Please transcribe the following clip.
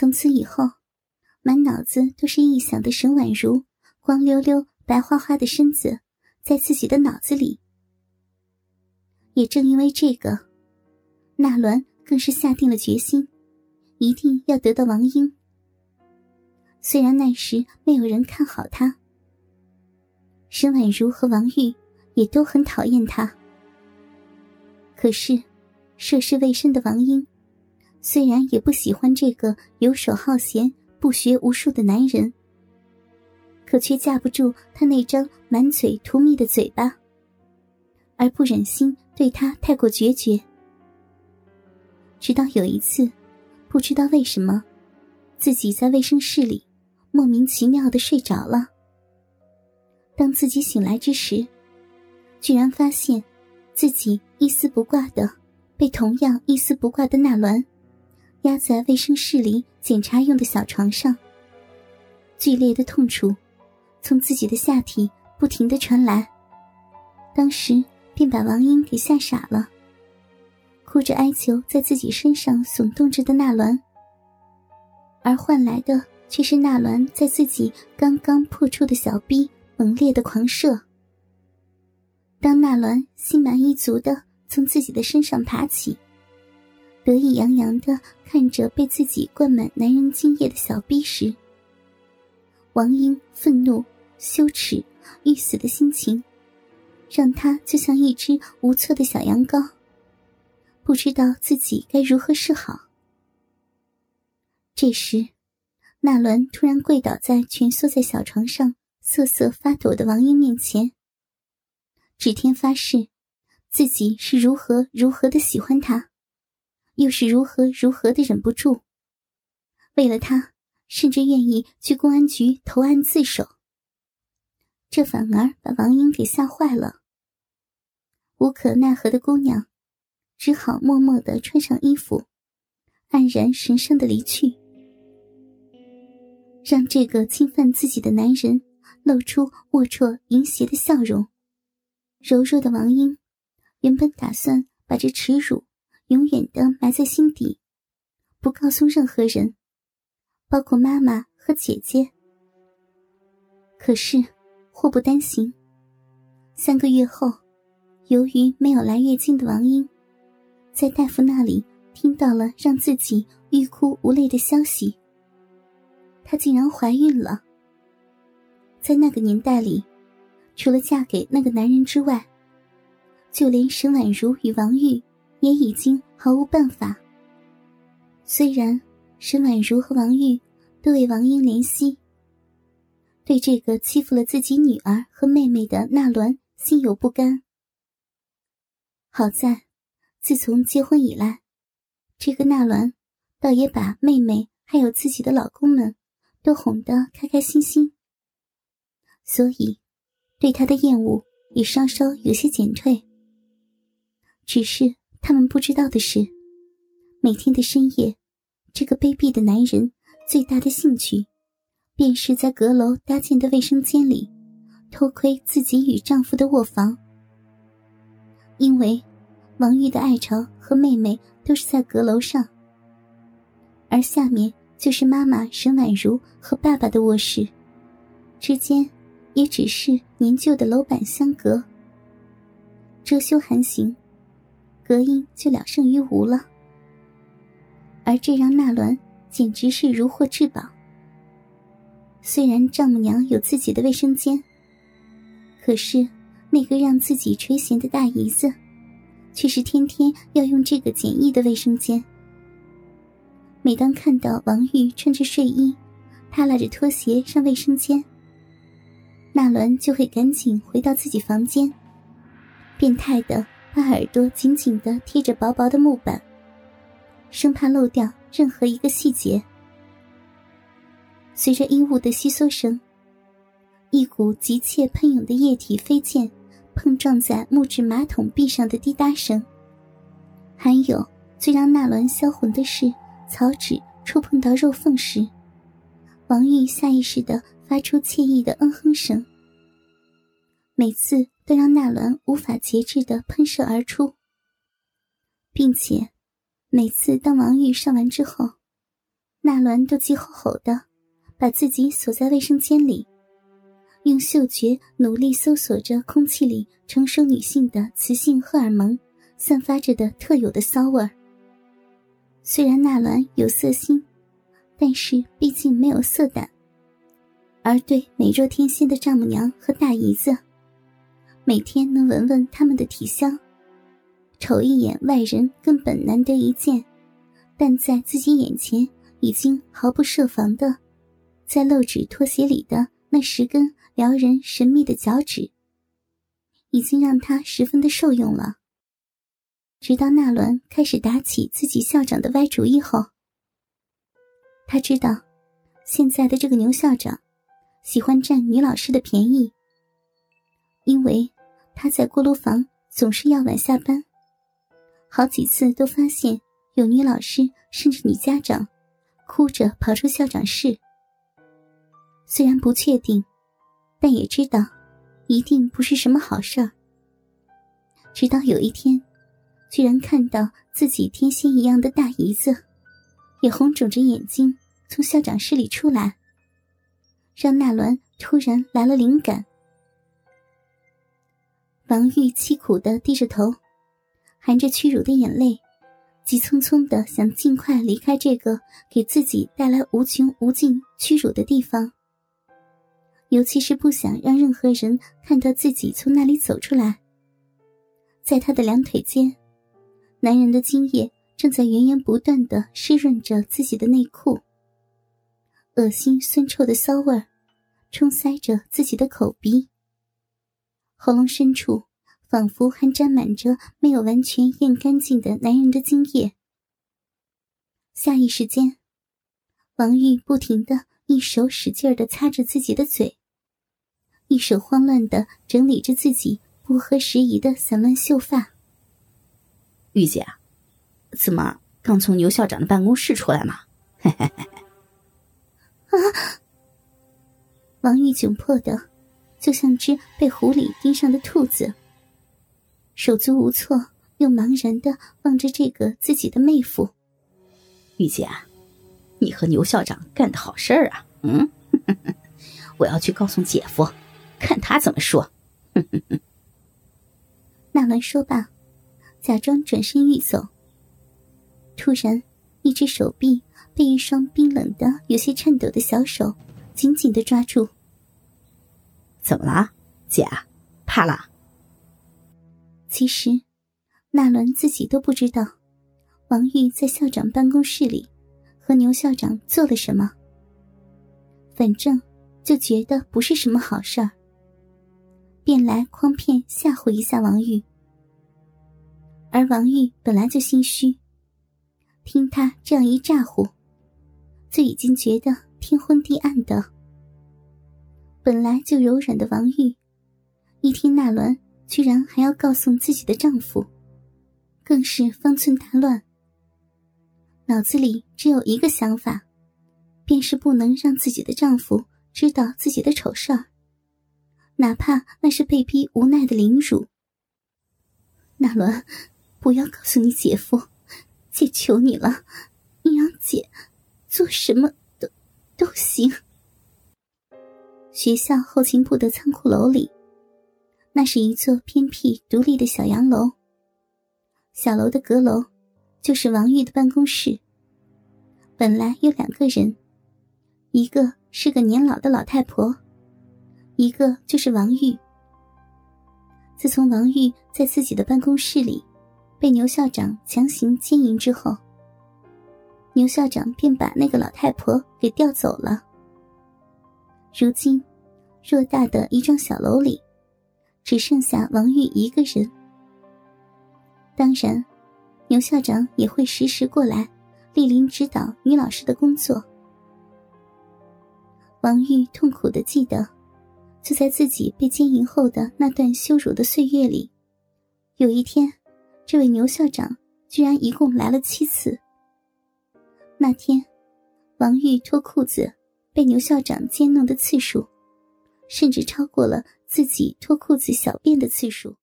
从此以后，满脑子都是臆想的沈婉如光溜溜、白花花的身子，在自己的脑子里。也正因为这个，纳鸾更是下定了决心，一定要得到王英。虽然那时没有人看好他，沈婉如和王玉也都很讨厌他。可是，涉世未深的王英，虽然也不喜欢这个游手好闲、不学无术的男人，可却架不住他那张满嘴涂蜜的嘴巴，而不忍心对他太过决绝。直到有一次，不知道为什么，自己在卫生室里莫名其妙的睡着了。当自己醒来之时，居然发现。自己一丝不挂的被同样一丝不挂的纳兰压在卫生室里检查用的小床上，剧烈的痛楚从自己的下体不停的传来，当时便把王英给吓傻了，哭着哀求在自己身上耸动着的纳鸾，而换来的却是纳鸾在自己刚刚破处的小臂猛烈的狂射。当纳鸾心满意足的从自己的身上爬起，得意洋洋的看着被自己灌满男人精液的小臂时，王英愤怒、羞耻、欲死的心情，让他就像一只无措的小羊羔，不知道自己该如何是好。这时，纳伦突然跪倒在蜷缩在小床上瑟瑟发抖的王英面前。指天发誓，自己是如何如何的喜欢他，又是如何如何的忍不住。为了他，甚至愿意去公安局投案自首。这反而把王英给吓坏了。无可奈何的姑娘，只好默默的穿上衣服，黯然神伤的离去，让这个侵犯自己的男人露出龌龊淫邪的笑容。柔弱的王英，原本打算把这耻辱永远的埋在心底，不告诉任何人，包括妈妈和姐姐。可是祸不单行，三个月后，由于没有来月经的王英，在大夫那里听到了让自己欲哭无泪的消息，她竟然怀孕了。在那个年代里。除了嫁给那个男人之外，就连沈婉如与王玉也已经毫无办法。虽然沈婉如和王玉都为王英怜惜，对这个欺负了自己女儿和妹妹的纳伦心有不甘。好在，自从结婚以来，这个纳伦倒也把妹妹还有自己的老公们都哄得开开心心，所以。对他的厌恶也稍稍有些减退。只是他们不知道的是，每天的深夜，这个卑鄙的男人最大的兴趣，便是在阁楼搭建的卫生间里，偷窥自己与丈夫的卧房。因为王玉的爱巢和妹妹都是在阁楼上，而下面就是妈妈沈婉如和爸爸的卧室，之间。也只是年旧的楼板相隔，遮羞寒行，隔音就了胜于无了。而这让纳伦简直是如获至宝。虽然丈母娘有自己的卫生间，可是那个让自己垂涎的大姨子，却是天天要用这个简易的卫生间。每当看到王玉穿着睡衣，踏拉着拖鞋上卫生间。纳伦就会赶紧回到自己房间，变态的把耳朵紧紧的贴着薄薄的木板，生怕漏掉任何一个细节。随着衣物的窸窣声，一股急切喷涌的液体飞溅，碰撞在木质马桶壁上的滴答声，还有最让纳伦销魂的是草纸触碰到肉缝时，王玉下意识的。发出惬意的嗯哼声，每次都让纳伦无法节制的喷射而出，并且每次当王玉上完之后，纳兰都急吼吼的，把自己锁在卫生间里，用嗅觉努力搜索着空气里成熟女性的雌性荷尔蒙散发着的特有的骚味。虽然纳兰有色心，但是毕竟没有色胆，而对美若天仙的丈母娘和大姨子，每天能闻闻他们的体香，瞅一眼外人根本难得一见。但在自己眼前，已经毫不设防的，在漏趾拖鞋里的那十根撩人神秘的脚趾，已经让他十分的受用了。直到纳伦开始打起自己校长的歪主意后，他知道，现在的这个牛校长，喜欢占女老师的便宜，因为他在锅炉房总是要晚下班，好几次都发现。有女老师甚至女家长，哭着跑出校长室。虽然不确定，但也知道，一定不是什么好事儿。直到有一天，居然看到自己天仙一样的大姨子，也红肿着眼睛从校长室里出来，让纳伦突然来了灵感。王玉凄苦的低着头，含着屈辱的眼泪。急匆匆的想尽快离开这个给自己带来无穷无尽屈辱的地方，尤其是不想让任何人看到自己从那里走出来。在他的两腿间，男人的精液正在源源不断的湿润着自己的内裤，恶心酸臭的骚味儿冲塞着自己的口鼻，喉咙深处。仿佛还沾满着没有完全咽干净的男人的精液。下一时间，王玉不停的一手使劲的擦着自己的嘴，一手慌乱的整理着自己不合时宜的散乱秀发。玉姐，怎么刚从牛校长的办公室出来嘛？嘿嘿嘿啊！王玉窘迫的，就像只被狐狸盯上的兔子。手足无措，又茫然的望着这个自己的妹夫。玉姐，你和牛校长干的好事儿啊！嗯，我要去告诉姐夫，看他怎么说。纳兰说罢，假装转身欲走。突然，一只手臂被一双冰冷的、有些颤抖的小手紧紧的抓住。怎么了，姐？怕了？其实，纳伦自己都不知道，王玉在校长办公室里和牛校长做了什么。反正就觉得不是什么好事儿，便来诓骗吓唬一下王玉。而王玉本来就心虚，听他这样一咋呼，就已经觉得天昏地暗的。本来就柔软的王玉，一听纳伦。居然还要告诉自己的丈夫，更是方寸大乱。脑子里只有一个想法，便是不能让自己的丈夫知道自己的丑事儿，哪怕那是被逼无奈的凌辱。纳伦，不要告诉你姐夫，姐求你了，你让姐做什么都都行。学校后勤部的仓库楼里。那是一座偏僻独立的小洋楼。小楼的阁楼，就是王玉的办公室。本来有两个人，一个是个年老的老太婆，一个就是王玉。自从王玉在自己的办公室里被牛校长强行奸淫之后，牛校长便把那个老太婆给调走了。如今，偌大的一幢小楼里。只剩下王玉一个人。当然，牛校长也会时时过来莅临指导女老师的工作。王玉痛苦的记得，就在自己被奸淫后的那段羞辱的岁月里，有一天，这位牛校长居然一共来了七次。那天，王玉脱裤子被牛校长奸弄的次数，甚至超过了。自己脱裤子小便的次数。